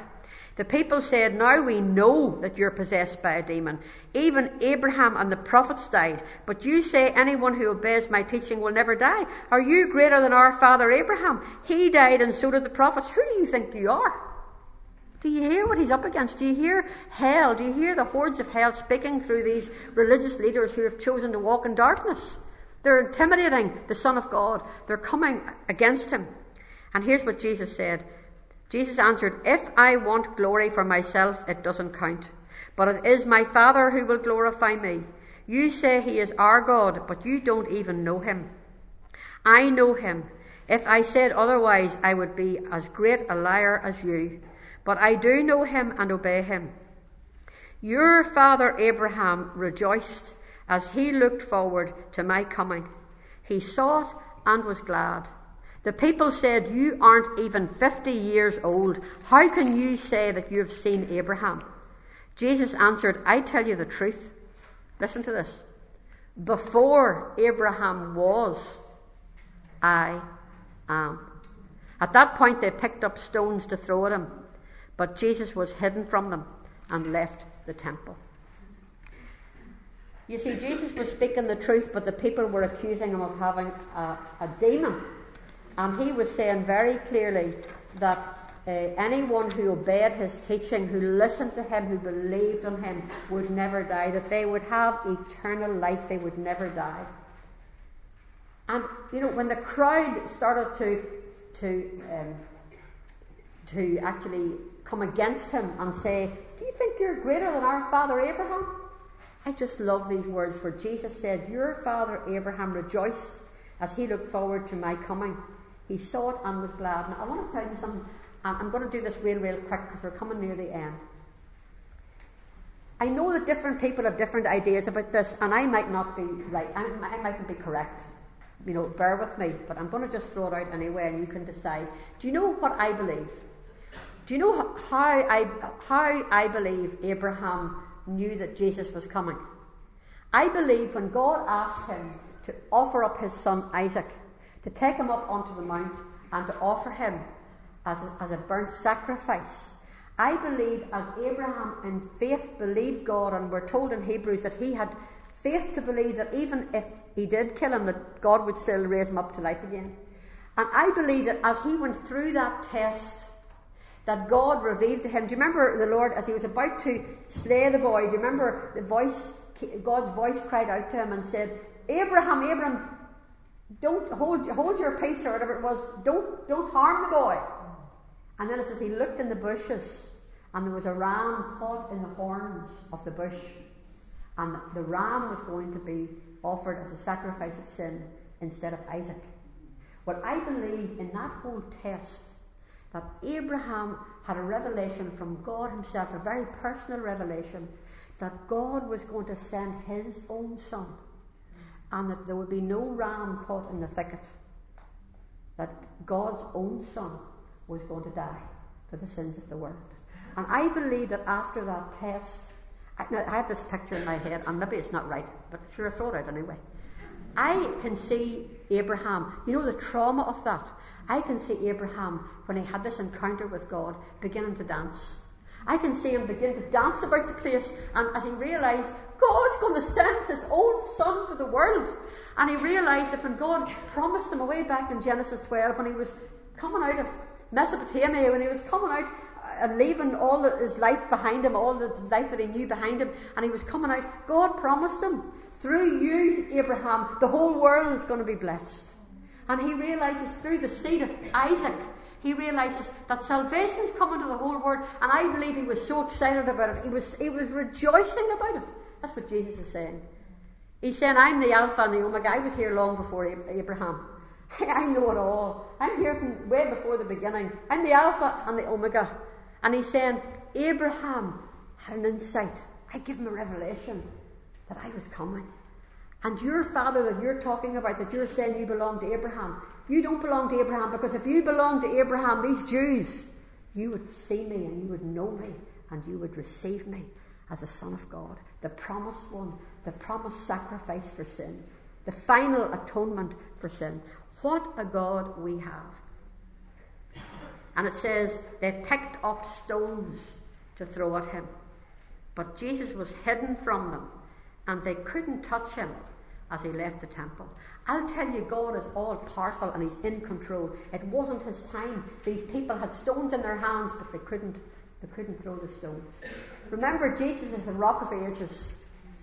The people said, Now we know that you're possessed by a demon. Even Abraham and the prophets died. But you say anyone who obeys my teaching will never die. Are you greater than our father Abraham? He died and so did the prophets. Who do you think you are? Do you hear what he's up against? Do you hear hell? Do you hear the hordes of hell speaking through these religious leaders who have chosen to walk in darkness? They're intimidating the Son of God. They're coming against him. And here's what Jesus said Jesus answered, If I want glory for myself, it doesn't count. But it is my Father who will glorify me. You say he is our God, but you don't even know him. I know him. If I said otherwise, I would be as great a liar as you but I do know him and obey him. Your father Abraham rejoiced as he looked forward to my coming. He saw it and was glad. The people said, You aren't even 50 years old. How can you say that you have seen Abraham? Jesus answered, I tell you the truth. Listen to this. Before Abraham was, I am. At that point, they picked up stones to throw at him. But Jesus was hidden from them and left the temple. You see, Jesus was speaking the truth, but the people were accusing him of having a, a demon. And he was saying very clearly that uh, anyone who obeyed his teaching, who listened to him, who believed in him, would never die, that they would have eternal life, they would never die. And, you know, when the crowd started to, to, um, to actually come against him and say, Do you think you're greater than our father Abraham? I just love these words where Jesus said, Your father Abraham rejoiced as he looked forward to my coming. He saw it and was glad. Now, I want to tell you something, I'm going to do this real, real quick because we're coming near the end. I know that different people have different ideas about this, and I might not be right. I, I mightn't be correct. You know, bear with me, but I'm going to just throw it out anyway, and you can decide. Do you know what I believe? Do you know how I, how I believe Abraham knew that Jesus was coming? I believe when God asked him to offer up his son Isaac, to take him up onto the mount and to offer him as a, as a burnt sacrifice, I believe as Abraham in faith believed God, and we're told in Hebrews that he had faith to believe that even if he did kill him, that God would still raise him up to life again. And I believe that as he went through that test, that God revealed to him. Do you remember the Lord as he was about to slay the boy? Do you remember the voice, God's voice cried out to him and said, Abraham, Abraham, don't hold, hold your peace or whatever it was. Don't, don't harm the boy. And then it says he looked in the bushes and there was a ram caught in the horns of the bush. And the ram was going to be offered as a sacrifice of sin instead of Isaac. Well, I believe in that whole test that Abraham had a revelation from God Himself, a very personal revelation, that God was going to send His own Son and that there would be no ram caught in the thicket. That God's own Son was going to die for the sins of the world. And I believe that after that test, I, I have this picture in my head, and maybe it's not right, but sure, I throw it anyway. I can see Abraham, you know the trauma of that. I can see Abraham, when he had this encounter with God, beginning to dance. I can see him begin to dance about the place, and as he realised God's going to send his own son for the world. And he realised that when God promised him away back in Genesis 12, when he was coming out of Mesopotamia, when he was coming out and leaving all his life behind him, all the life that he knew behind him, and he was coming out, God promised him, through you, Abraham, the whole world is going to be blessed. And he realizes through the seed of Isaac, he realizes that salvation is coming to the whole world. And I believe he was so excited about it. He was, he was rejoicing about it. That's what Jesus is saying. He's saying, I'm the Alpha and the Omega. I was here long before Abraham. I know it all. I'm here from way before the beginning. I'm the Alpha and the Omega. And he's saying, Abraham had an insight. I give him a revelation that I was coming. And your father that you're talking about, that you're saying you belong to Abraham, you don't belong to Abraham because if you belong to Abraham, these Jews, you would see me and you would know me and you would receive me as a son of God, the promised one, the promised sacrifice for sin, the final atonement for sin. What a God we have. And it says they picked up stones to throw at him. But Jesus was hidden from them, and they couldn't touch him as he left the temple. I'll tell you, God is all powerful and He's in control. It wasn't His time. These people had stones in their hands, but they couldn't. They couldn't throw the stones. Remember, Jesus is the rock of ages,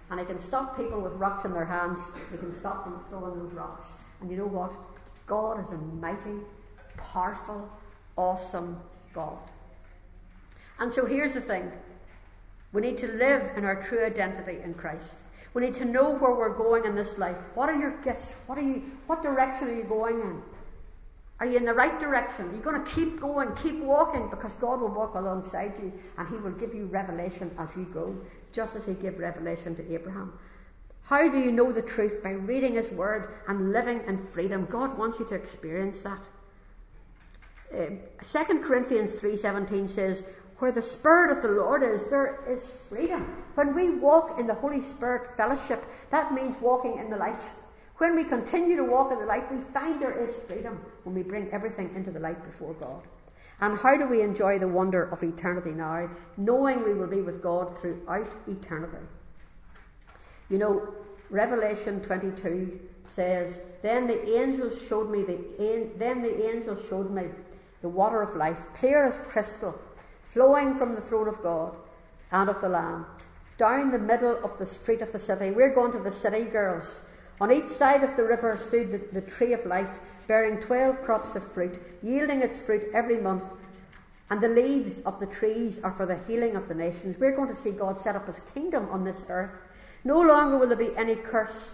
and He can stop people with rocks in their hands. He can stop them throwing those rocks. And you know what? God is a mighty, powerful, awesome God. And so here's the thing we need to live in our true identity in Christ. We need to know where we're going in this life. What are your gifts? What are you what direction are you going in? Are you in the right direction? Are you going to keep going, keep walking, because God will walk alongside you and He will give you revelation as you go, just as He gave revelation to Abraham. How do you know the truth? By reading His Word and living in freedom. God wants you to experience that. Um, Second uh, Corinthians 3.17 says, Where the Spirit of the Lord is, there is freedom. When we walk in the Holy Spirit fellowship, that means walking in the light. When we continue to walk in the light, we find there is freedom when we bring everything into the light before God. And how do we enjoy the wonder of eternity now, knowing we will be with God throughout eternity? You know, Revelation 22 says, Then the angels showed me the then the angels showed me the water of life, clear as crystal, flowing from the throne of God and of the Lamb, down the middle of the street of the city. We're going to the city, girls. On each side of the river stood the, the tree of life, bearing twelve crops of fruit, yielding its fruit every month. And the leaves of the trees are for the healing of the nations. We're going to see God set up his kingdom on this earth. No longer will there be any curse.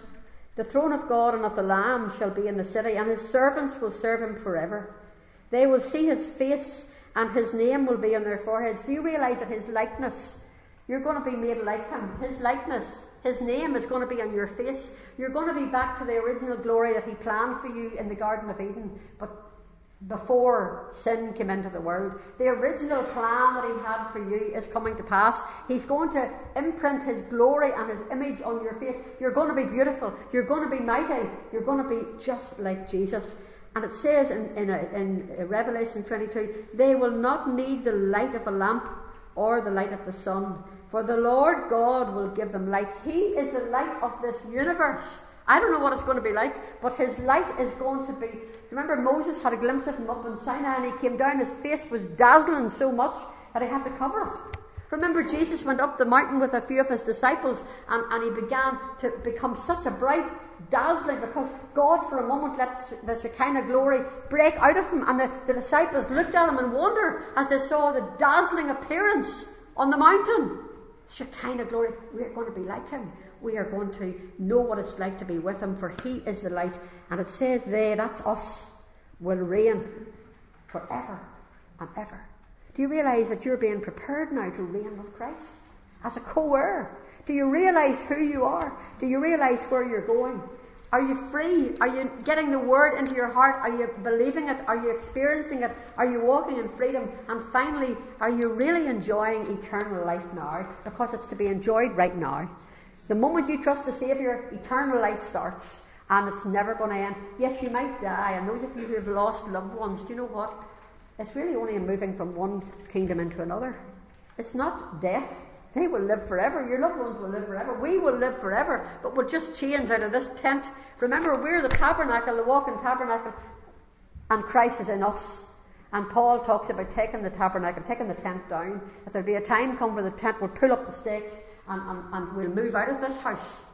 The throne of God and of the Lamb shall be in the city, and his servants will serve him forever. They will see his face, and his name will be on their foreheads. Do you realize that his likeness you're going to be made like him. His likeness, his name is going to be on your face. You're going to be back to the original glory that he planned for you in the Garden of Eden. But before sin came into the world. The original plan that He had for you is coming to pass. He's going to imprint His glory and His image on your face. You're going to be beautiful. You're going to be mighty. You're going to be just like Jesus. And it says in, in, a, in Revelation 22 they will not need the light of a lamp or the light of the sun, for the Lord God will give them light. He is the light of this universe. I don't know what it's going to be like, but his light is going to be. Remember, Moses had a glimpse of him up in Sinai and he came down, his face was dazzling so much that he had to cover it. Remember, Jesus went up the mountain with a few of his disciples and, and he began to become such a bright, dazzling, because God for a moment let the Shekinah glory break out of him. And the, the disciples looked at him in wonder as they saw the dazzling appearance on the mountain. Shekinah glory, we're going to be like him we are going to know what it's like to be with Him, for He is the light. And it says there, that's us, will reign forever and ever. Do you realise that you're being prepared now to reign with Christ as a co heir? Do you realise who you are? Do you realise where you're going? Are you free? Are you getting the word into your heart? Are you believing it? Are you experiencing it? Are you walking in freedom? And finally, are you really enjoying eternal life now? Because it's to be enjoyed right now. The moment you trust the Saviour, eternal life starts and it's never going to end. Yes, you might die, and those of you who have lost loved ones, do you know what? It's really only a moving from one kingdom into another. It's not death. They will live forever. Your loved ones will live forever. We will live forever, but we'll just change out of this tent. Remember, we're the tabernacle, the walking tabernacle, and Christ is in us. And Paul talks about taking the tabernacle, taking the tent down. If there'll be a time come where the tent will pull up the stakes and, and, and we'll move out of this house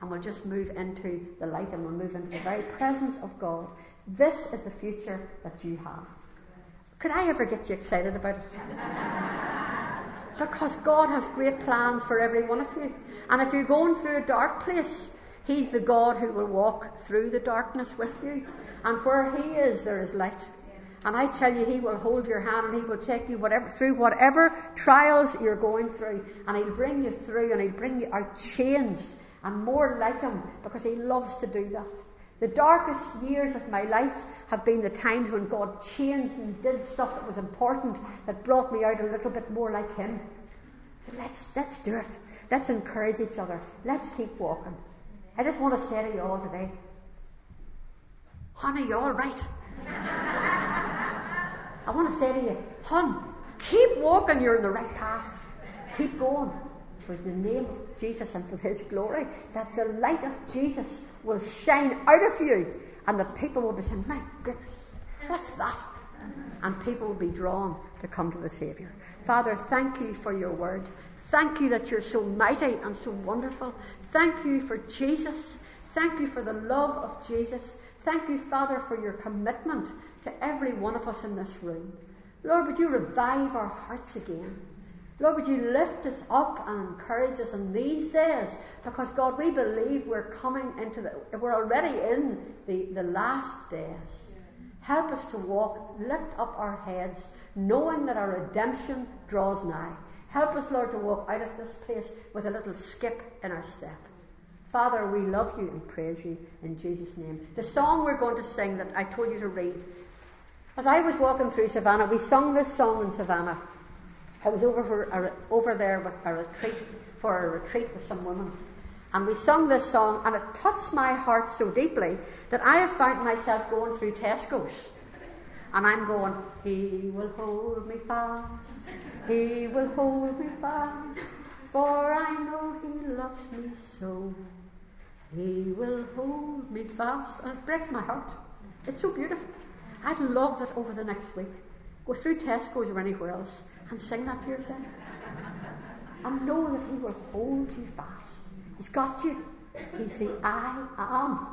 and we'll just move into the light and we'll move into the very presence of God. This is the future that you have. Could I ever get you excited about it? because God has great plans for every one of you. And if you're going through a dark place, He's the God who will walk through the darkness with you. And where He is, there is light. And I tell you, He will hold your hand and He will take you whatever, through whatever trials you're going through. And He'll bring you through and He'll bring you out changed and more like Him because He loves to do that. The darkest years of my life have been the times when God changed and did stuff that was important that brought me out a little bit more like Him. So let's, let's do it. Let's encourage each other. Let's keep walking. I just want to say to you all today, honey, you're all right? I want to say to you, hon, keep walking, you're in the right path. Keep going. For the name Jesus and for his glory, that the light of Jesus will shine out of you, and the people will be saying, My goodness, what's that? And people will be drawn to come to the Saviour. Father, thank you for your word. Thank you that you're so mighty and so wonderful. Thank you for Jesus. Thank you for the love of Jesus. Thank you, Father, for your commitment to every one of us in this room. Lord, would you revive our hearts again? Lord, would you lift us up and encourage us in these days? Because, God, we believe we're coming into the, we're already in the, the last days. Help us to walk, lift up our heads, knowing that our redemption draws nigh. Help us, Lord, to walk out of this place with a little skip in our step. Father, we love you and praise you in Jesus' name. The song we're going to sing that I told you to read as I was walking through Savannah, we sung this song in Savannah. I was over, for a, over there with a retreat, for a retreat with some women. And we sung this song, and it touched my heart so deeply that I have found myself going through Tesco's. And I'm going, He will hold me fast, He will hold me fast, for I know He loves me so. He will hold me fast. And it breaks my heart. It's so beautiful. I'd love that over the next week. Go through Tesco's or anywhere else and sing that to yourself. And know that He will hold you fast. He's got you. He's the I am.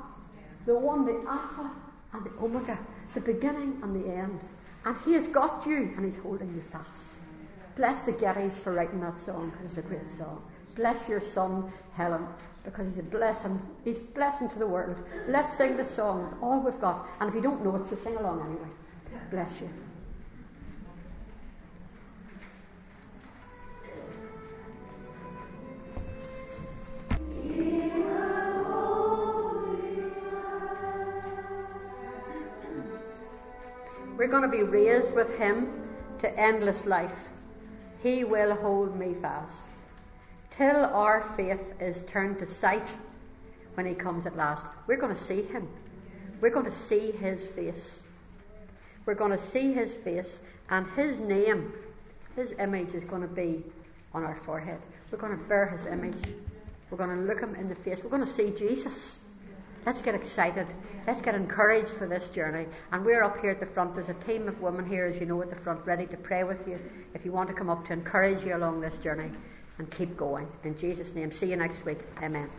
The one, the Alpha and the Omega, the beginning and the end. And He has got you and He's holding you fast. Bless the Gettys for writing that song it's a great song. Bless your son, Helen because he's a blessing. He's a blessing to the world. Let's sing the song all we've got. And if you don't know it, so sing along anyway. Bless you. We're going to be raised with Him to endless life. He will hold me fast. Till our faith is turned to sight when He comes at last. We're going to see Him. We're going to see His face. We're going to see His face, and His name, His image, is going to be on our forehead. We're going to bear His image. We're going to look Him in the face. We're going to see Jesus. Let's get excited. Let's get encouraged for this journey. And we're up here at the front. There's a team of women here, as you know, at the front, ready to pray with you if you want to come up to encourage you along this journey and keep going. In Jesus' name. See you next week. Amen.